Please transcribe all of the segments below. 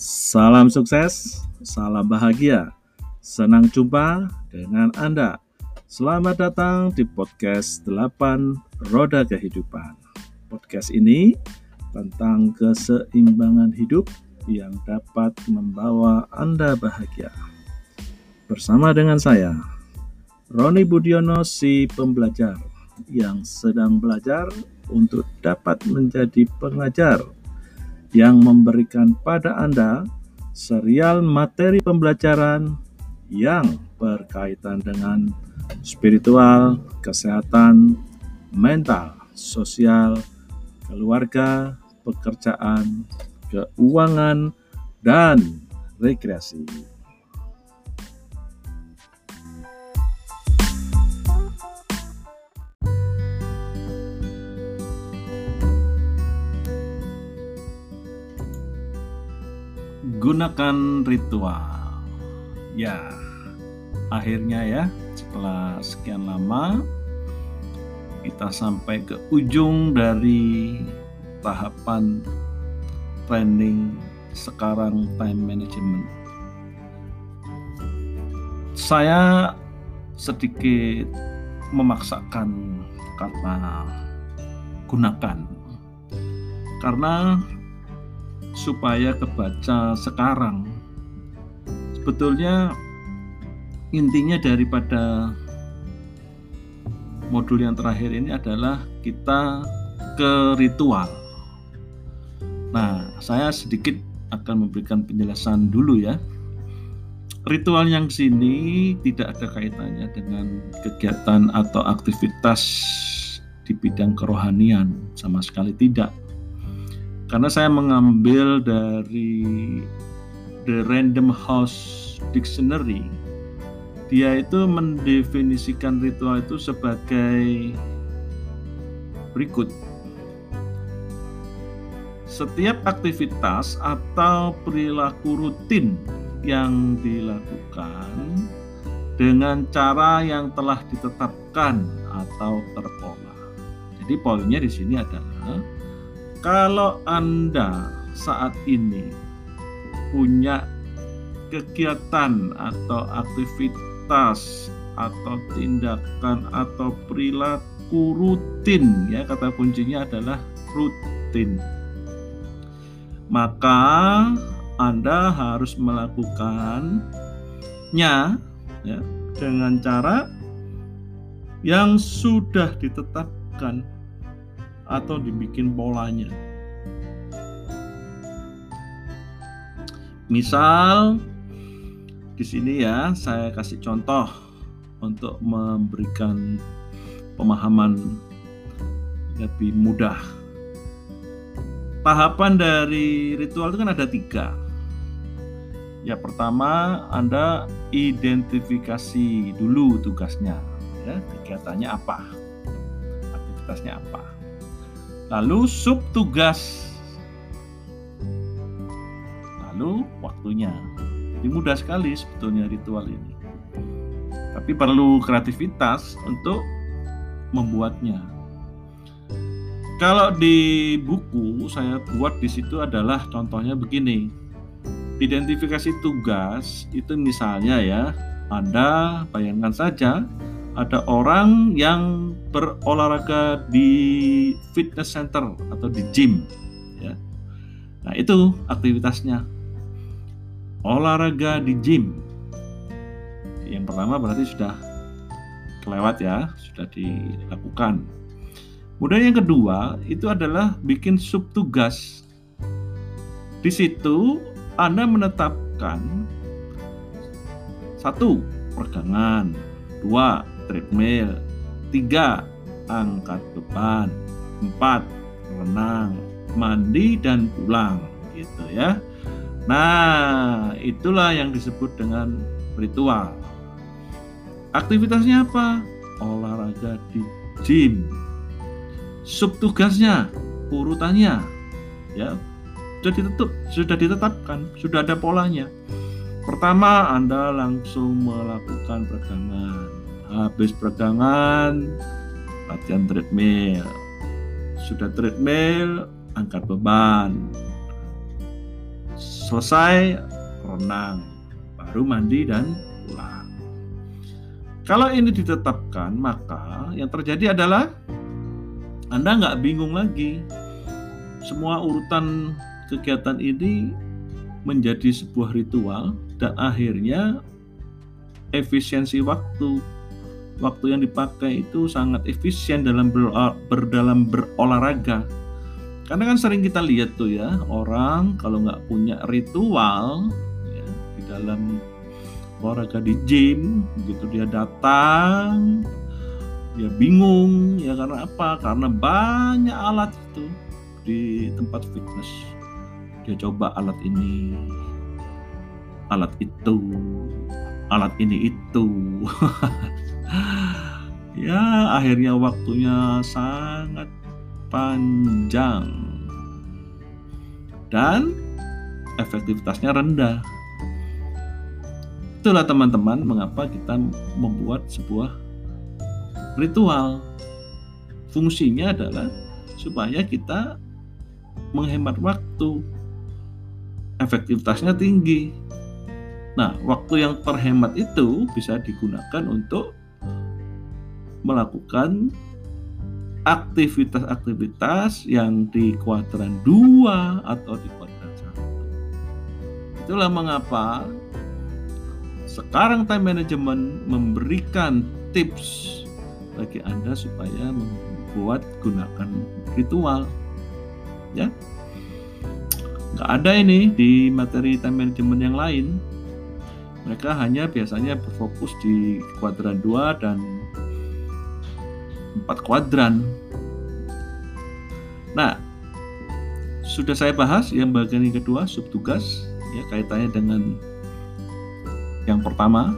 Salam sukses, salam bahagia. Senang jumpa dengan Anda. Selamat datang di podcast 8 Roda Kehidupan. Podcast ini tentang keseimbangan hidup yang dapat membawa Anda bahagia. Bersama dengan saya, Roni Budiono si pembelajar yang sedang belajar untuk dapat menjadi pengajar yang memberikan pada Anda serial materi pembelajaran yang berkaitan dengan spiritual, kesehatan, mental, sosial, keluarga, pekerjaan, keuangan, dan rekreasi. Gunakan ritual. Ya, akhirnya ya, setelah sekian lama kita sampai ke ujung dari tahapan training sekarang time management. Saya sedikit memaksakan kata gunakan karena supaya kebaca sekarang. Sebetulnya intinya daripada modul yang terakhir ini adalah kita ke ritual. Nah, saya sedikit akan memberikan penjelasan dulu ya. Ritual yang sini tidak ada kaitannya dengan kegiatan atau aktivitas di bidang kerohanian sama sekali tidak karena saya mengambil dari The Random House Dictionary dia itu mendefinisikan ritual itu sebagai berikut setiap aktivitas atau perilaku rutin yang dilakukan dengan cara yang telah ditetapkan atau terpola. Jadi poinnya di sini adalah kalau Anda saat ini punya kegiatan atau aktivitas atau tindakan atau perilaku rutin ya kata kuncinya adalah rutin maka Anda harus melakukannya ya, dengan cara yang sudah ditetapkan atau dibikin polanya. Misal di sini ya saya kasih contoh untuk memberikan pemahaman lebih mudah. Tahapan dari ritual itu kan ada tiga. Ya pertama Anda identifikasi dulu tugasnya, ya kegiatannya apa, aktivitasnya apa. Lalu sub tugas. Lalu waktunya. Ini mudah sekali sebetulnya ritual ini. Tapi perlu kreativitas untuk membuatnya. Kalau di buku saya buat di situ adalah contohnya begini. Identifikasi tugas itu misalnya ya, Anda bayangkan saja ada orang yang berolahraga di fitness center atau di gym ya. Nah, itu aktivitasnya. Olahraga di gym. Yang pertama berarti sudah kelewat ya, sudah dilakukan. Kemudian yang kedua itu adalah bikin sub tugas. Di situ Anda menetapkan satu peregangan, dua treadmill, tiga angkat beban, empat renang, mandi dan pulang gitu ya. Nah, itulah yang disebut dengan ritual. Aktivitasnya apa? Olahraga di gym. Subtugasnya, urutannya ya sudah ditutup, sudah ditetapkan, sudah ada polanya. Pertama, Anda langsung melakukan peregangan habis peregangan latihan treadmill sudah treadmill angkat beban selesai renang, baru mandi dan pulang. Kalau ini ditetapkan, maka yang terjadi adalah Anda nggak bingung lagi. Semua urutan kegiatan ini menjadi sebuah ritual dan akhirnya efisiensi waktu waktu yang dipakai itu sangat efisien dalam ber, berdalam berolahraga. Karena kan sering kita lihat tuh ya orang kalau nggak punya ritual ya, di dalam olahraga di gym gitu dia datang dia bingung ya karena apa? Karena banyak alat itu di tempat fitness. Dia coba alat ini alat itu alat ini itu ya akhirnya waktunya sangat panjang dan efektivitasnya rendah Itulah teman-teman mengapa kita membuat sebuah ritual. Fungsinya adalah supaya kita menghemat waktu. Efektivitasnya tinggi. Nah, waktu yang terhemat itu bisa digunakan untuk melakukan aktivitas-aktivitas yang di kuadran 2 atau di kuadran 1. Itulah mengapa sekarang time management memberikan tips bagi Anda supaya membuat gunakan ritual. Ya. Nggak ada ini di materi time management yang lain. Mereka hanya biasanya berfokus di kuadran 2 dan 4 kuadran. Nah, sudah saya bahas yang bagian yang kedua subtugas ya kaitannya dengan yang pertama,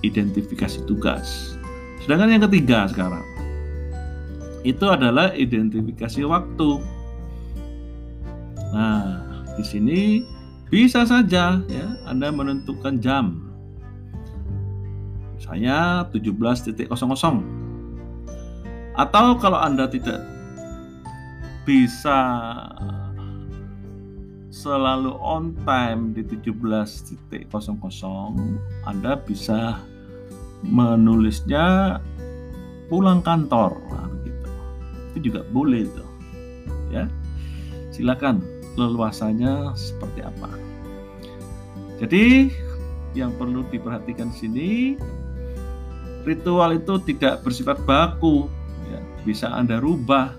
identifikasi tugas. Sedangkan yang ketiga sekarang, itu adalah identifikasi waktu. Nah, di sini bisa saja ya Anda menentukan jam. Misalnya 17.00. Atau kalau Anda tidak bisa selalu on time di 17.00 Anda bisa menulisnya pulang kantor. Nah, itu juga boleh itu. Ya. Silakan leluasannya seperti apa. Jadi yang perlu diperhatikan sini ritual itu tidak bersifat baku bisa anda rubah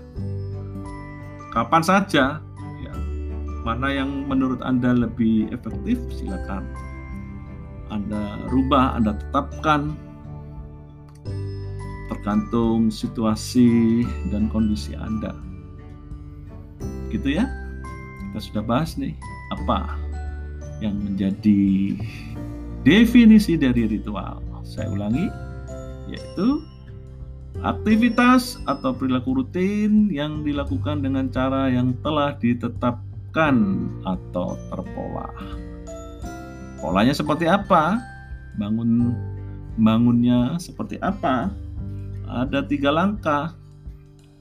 kapan saja mana yang menurut Anda lebih efektif silakan Anda rubah, Anda tetapkan tergantung situasi dan kondisi Anda. Gitu ya. Kita sudah bahas nih apa yang menjadi definisi dari ritual. Saya ulangi yaitu aktivitas atau perilaku rutin yang dilakukan dengan cara yang telah ditetapkan atau terpola. Polanya seperti apa? Bangun bangunnya seperti apa? Ada tiga langkah.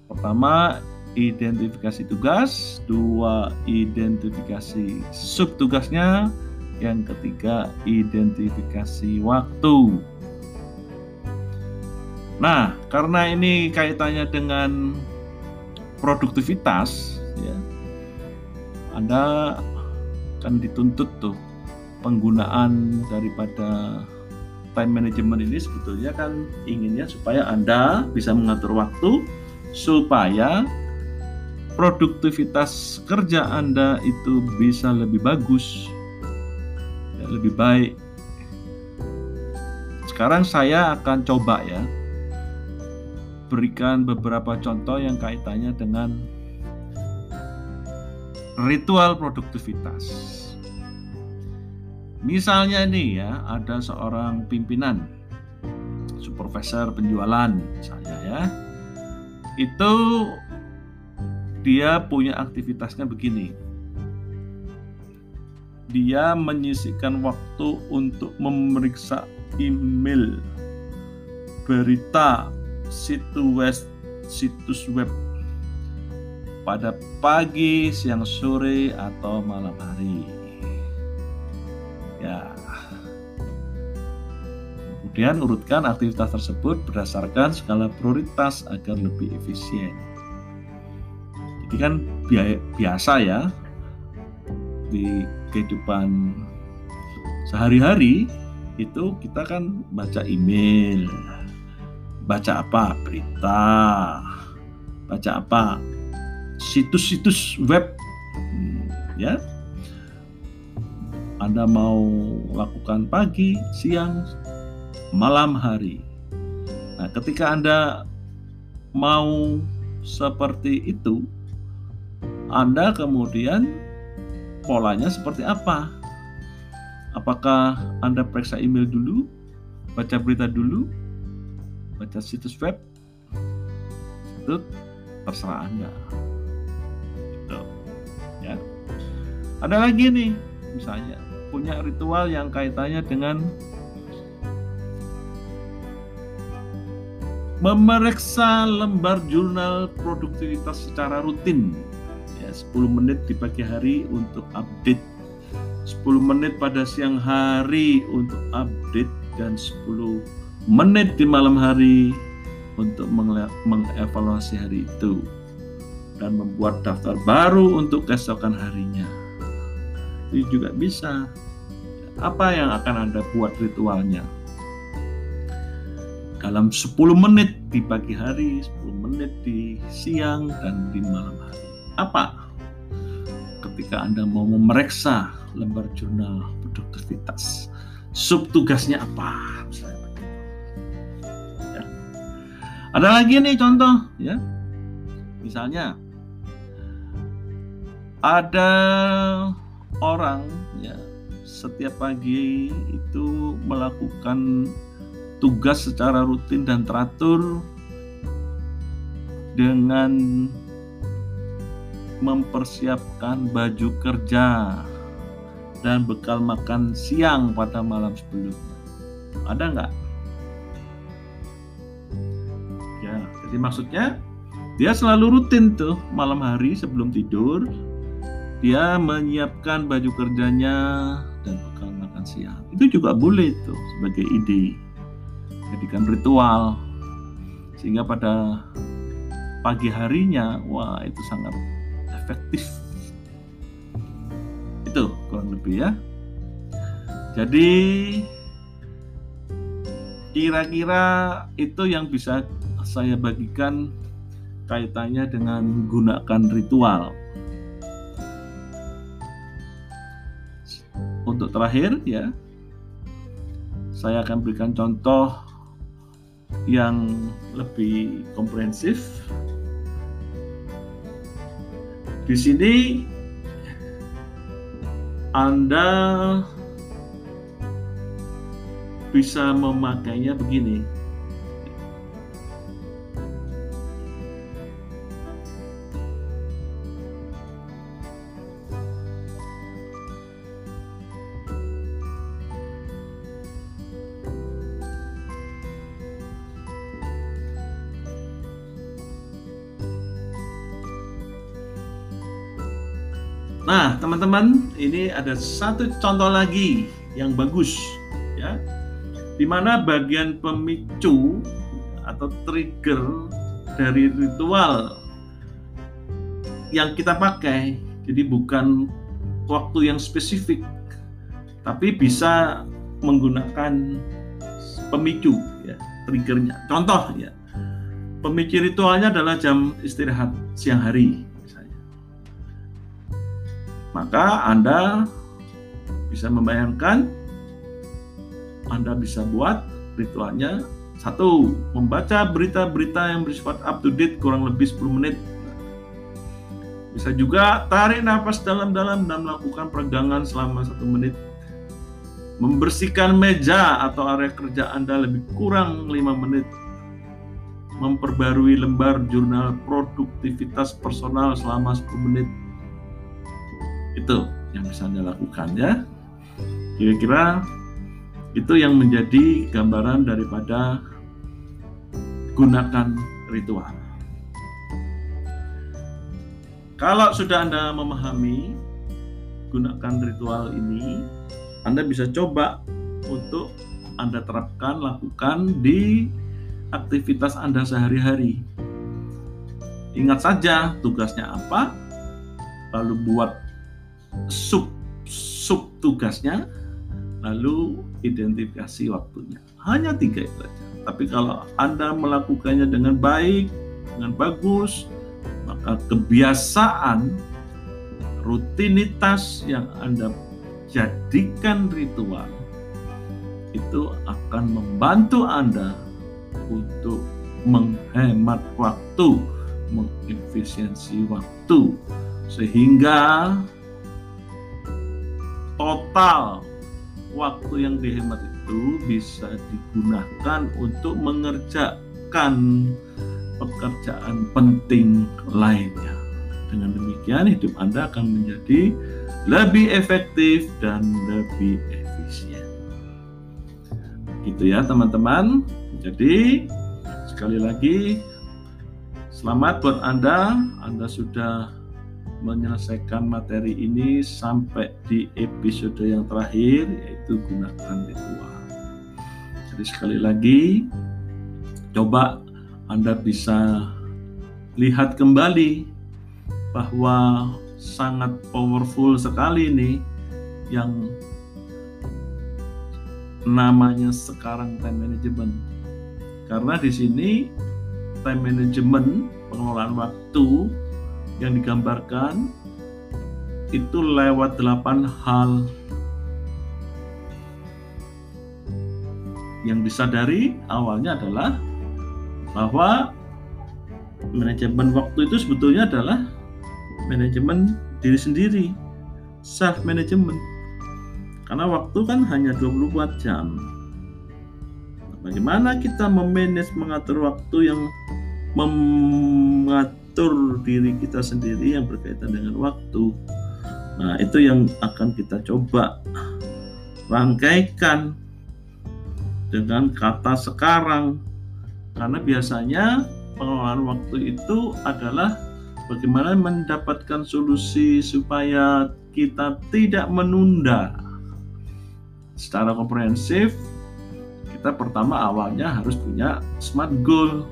Pertama, identifikasi tugas, dua identifikasi subtugasnya, yang ketiga identifikasi waktu. Nah, karena ini kaitannya dengan produktivitas, ya, anda akan dituntut tuh penggunaan daripada time management ini sebetulnya kan inginnya supaya Anda bisa mengatur waktu supaya produktivitas kerja Anda itu bisa lebih bagus, ya, lebih baik. Sekarang saya akan coba ya berikan beberapa contoh yang kaitannya dengan ritual produktivitas. Misalnya nih ya, ada seorang pimpinan, supervisor penjualan misalnya ya, itu dia punya aktivitasnya begini. Dia menyisihkan waktu untuk memeriksa email, berita, situs web, situs web pada pagi, siang, sore, atau malam hari. Ya. Kemudian urutkan aktivitas tersebut berdasarkan skala prioritas agar lebih efisien. Jadi kan biasa ya di kehidupan sehari-hari itu kita kan baca email, baca apa? Berita, baca apa? Situs-situs web, hmm, ya. Anda mau lakukan pagi, siang, malam hari. Nah, ketika Anda mau seperti itu, Anda kemudian polanya seperti apa? Apakah Anda periksa email dulu, baca berita dulu, baca situs web? Itu terserah Anda. Gitu. Ya. Ada lagi nih, misalnya punya ritual yang kaitannya dengan memeriksa lembar jurnal produktivitas secara rutin ya 10 menit di pagi hari untuk update 10 menit pada siang hari untuk update dan 10 menit di malam hari untuk mengevaluasi hari itu dan membuat daftar baru untuk keesokan harinya. Itu juga bisa. Apa yang akan Anda buat ritualnya? Dalam 10 menit di pagi hari, 10 menit di siang dan di malam hari. Apa? Ketika Anda mau memeriksa lembar jurnal produktivitas. Subtugasnya apa? Misalnya ya. Ada lagi nih contoh ya. Misalnya ada orang ya setiap pagi itu melakukan tugas secara rutin dan teratur dengan mempersiapkan baju kerja dan bekal makan siang pada malam sebelumnya. Ada nggak? Jadi maksudnya dia selalu rutin tuh malam hari sebelum tidur dia menyiapkan baju kerjanya dan bekal makan siang. Itu juga boleh tuh sebagai ide. Jadikan ritual sehingga pada pagi harinya wah itu sangat efektif itu kurang lebih ya. Jadi kira-kira itu yang bisa saya bagikan kaitannya dengan gunakan ritual. Untuk terakhir ya, saya akan berikan contoh yang lebih komprehensif. Di sini anda bisa memakainya begini. Teman-teman, ini ada satu contoh lagi yang bagus ya. Di mana bagian pemicu atau trigger dari ritual yang kita pakai jadi bukan waktu yang spesifik tapi bisa menggunakan pemicu ya triggernya. Contoh ya. Pemicu ritualnya adalah jam istirahat siang hari maka Anda bisa membayangkan Anda bisa buat ritualnya satu, membaca berita-berita yang bersifat up to date kurang lebih 10 menit. Bisa juga tarik nafas dalam-dalam dan melakukan peregangan selama satu menit. Membersihkan meja atau area kerja Anda lebih kurang 5 menit. Memperbarui lembar jurnal produktivitas personal selama 10 menit itu yang bisa Anda lakukan ya. Kira-kira itu yang menjadi gambaran daripada gunakan ritual. Kalau sudah Anda memahami, gunakan ritual ini, Anda bisa coba untuk Anda terapkan, lakukan di aktivitas Anda sehari-hari. Ingat saja tugasnya apa, lalu buat sub sub tugasnya, lalu identifikasi waktunya. Hanya tiga itu saja. Tapi kalau Anda melakukannya dengan baik, dengan bagus, maka kebiasaan rutinitas yang Anda jadikan ritual itu akan membantu Anda untuk menghemat waktu, mengefisiensi waktu, sehingga total waktu yang dihemat itu bisa digunakan untuk mengerjakan pekerjaan penting lainnya. Dengan demikian hidup Anda akan menjadi lebih efektif dan lebih efisien. Gitu ya teman-teman. Jadi sekali lagi selamat buat Anda. Anda sudah menyelesaikan materi ini sampai di episode yang terakhir yaitu gunakan ritual. Jadi sekali lagi coba Anda bisa lihat kembali bahwa sangat powerful sekali ini yang namanya sekarang time management. Karena di sini time management, pengelolaan waktu yang digambarkan itu lewat delapan hal yang disadari awalnya adalah bahwa manajemen waktu itu sebetulnya adalah manajemen diri sendiri self management karena waktu kan hanya 24 jam. Bagaimana kita memanage mengatur waktu yang mengatur diri kita sendiri yang berkaitan dengan waktu. Nah, itu yang akan kita coba rangkaikan dengan kata sekarang. Karena biasanya pengelolaan waktu itu adalah bagaimana mendapatkan solusi supaya kita tidak menunda secara komprehensif kita pertama awalnya harus punya smart goal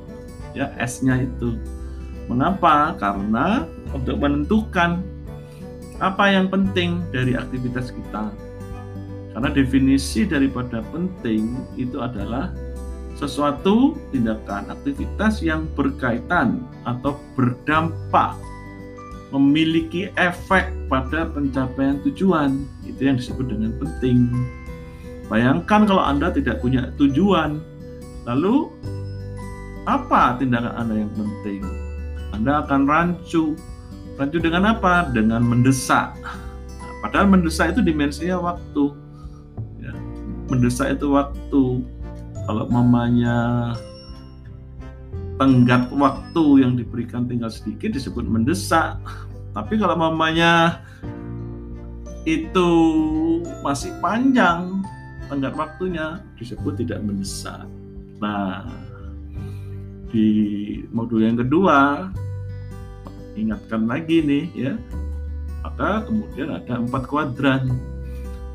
ya S-nya itu. Mengapa? Karena untuk menentukan apa yang penting dari aktivitas kita. Karena definisi daripada penting itu adalah sesuatu tindakan aktivitas yang berkaitan atau berdampak memiliki efek pada pencapaian tujuan. Itu yang disebut dengan penting. Bayangkan kalau Anda tidak punya tujuan, lalu apa tindakan Anda yang penting? Anda akan rancu. Rancu dengan apa? Dengan mendesak. Padahal mendesak itu dimensinya waktu. Ya, mendesak itu waktu. Kalau mamanya tenggat waktu yang diberikan tinggal sedikit disebut mendesak. Tapi kalau mamanya itu masih panjang tenggat waktunya disebut tidak mendesak. Nah, di modul yang kedua. Ingatkan lagi nih ya. Maka kemudian ada empat kuadran.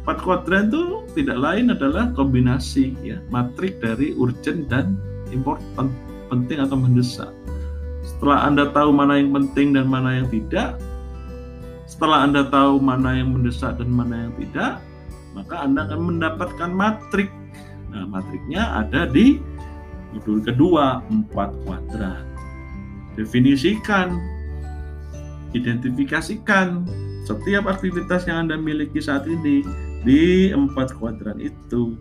Empat kuadran itu tidak lain adalah kombinasi ya. Matrik dari urgent dan important penting atau mendesak. Setelah anda tahu mana yang penting dan mana yang tidak setelah anda tahu mana yang mendesak dan mana yang tidak maka Anda akan mendapatkan matrik. Nah, matriknya ada di modul kedua, empat kuadran. Definisikan, identifikasikan setiap aktivitas yang Anda miliki saat ini di empat kuadran itu.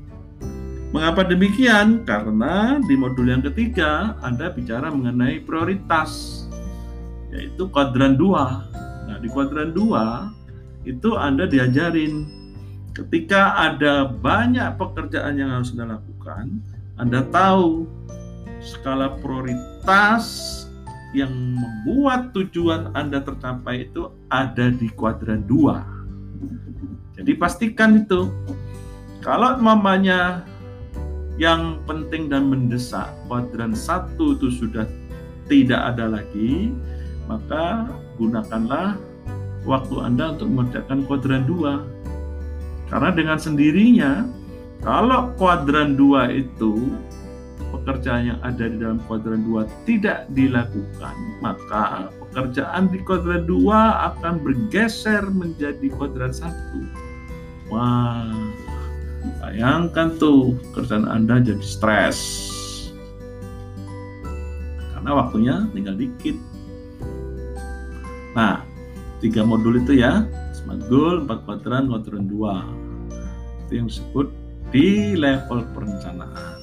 Mengapa demikian? Karena di modul yang ketiga Anda bicara mengenai prioritas, yaitu kuadran dua. Nah, di kuadran dua itu Anda diajarin ketika ada banyak pekerjaan yang harus Anda lakukan, Anda tahu skala prioritas yang membuat tujuan Anda tercapai itu ada di kuadran 2. Jadi pastikan itu. Kalau mamanya yang penting dan mendesak kuadran 1 itu sudah tidak ada lagi, maka gunakanlah waktu Anda untuk mengerjakan kuadran 2. Karena dengan sendirinya, kalau kuadran 2 itu pekerjaan yang ada di dalam kuadran 2 tidak dilakukan, maka pekerjaan di kuadran 2 akan bergeser menjadi kuadran 1. Wah, bayangkan tuh kerjaan Anda jadi stres. Karena waktunya tinggal dikit. Nah, tiga modul itu ya, smart goal, empat kuadran, kuadran 2. Itu yang disebut di level perencanaan.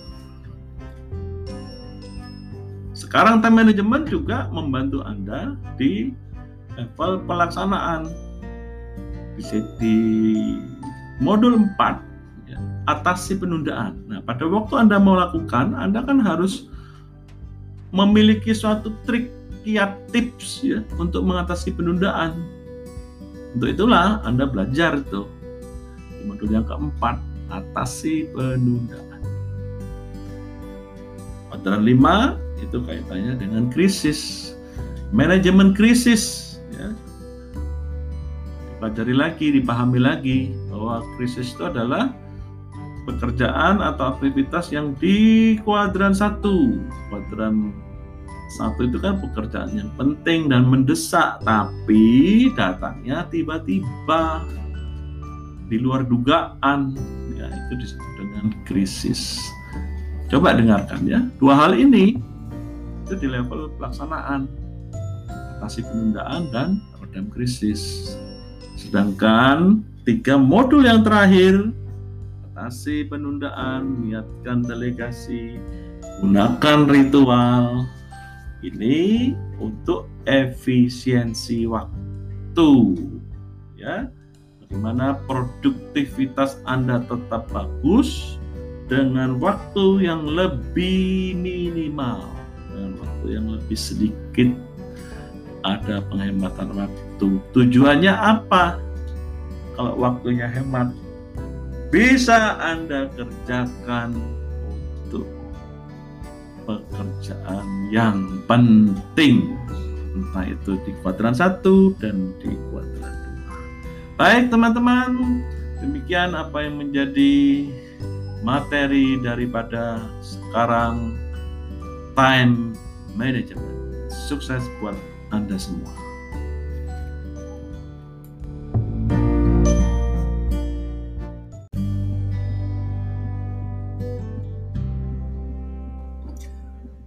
Sekarang time management juga membantu Anda di level pelaksanaan. Di, di modul 4 ya, atasi penundaan. Nah, pada waktu Anda mau lakukan, Anda kan harus memiliki suatu trik kiat tips ya untuk mengatasi penundaan. Untuk itulah Anda belajar itu di modul yang keempat, atasi penundaan. Modul 5 itu kaitannya dengan krisis manajemen krisis ya. Dipelajari lagi dipahami lagi bahwa krisis itu adalah pekerjaan atau aktivitas yang di kuadran satu. Kuadran satu itu kan pekerjaan yang penting dan mendesak tapi datangnya tiba-tiba di luar dugaan. Ya itu disebut dengan krisis. Coba dengarkan ya. Dua hal ini itu di level pelaksanaan atasi penundaan dan redam krisis. Sedangkan tiga modul yang terakhir atasi penundaan niatkan delegasi gunakan ritual ini untuk efisiensi waktu. Ya bagaimana produktivitas Anda tetap bagus dengan waktu yang lebih minimal dengan waktu yang lebih sedikit ada penghematan waktu. Tujuannya apa? Kalau waktunya hemat, bisa Anda kerjakan untuk pekerjaan yang penting. Entah itu di kuadran satu dan di kuadran. Baik teman-teman, demikian apa yang menjadi materi daripada sekarang time management. Sukses buat Anda semua.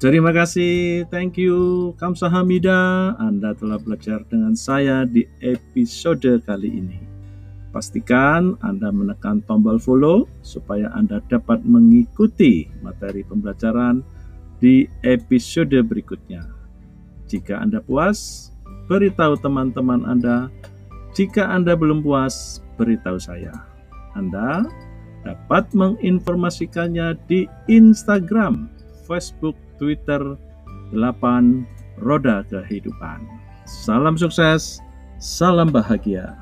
Terima kasih, thank you, Kamsahamida. Anda telah belajar dengan saya di episode kali ini. Pastikan Anda menekan tombol follow supaya Anda dapat mengikuti materi pembelajaran di episode berikutnya. Jika Anda puas, beritahu teman-teman Anda. Jika Anda belum puas, beritahu saya. Anda dapat menginformasikannya di Instagram, Facebook, Twitter, 8 Roda Kehidupan. Salam sukses, salam bahagia.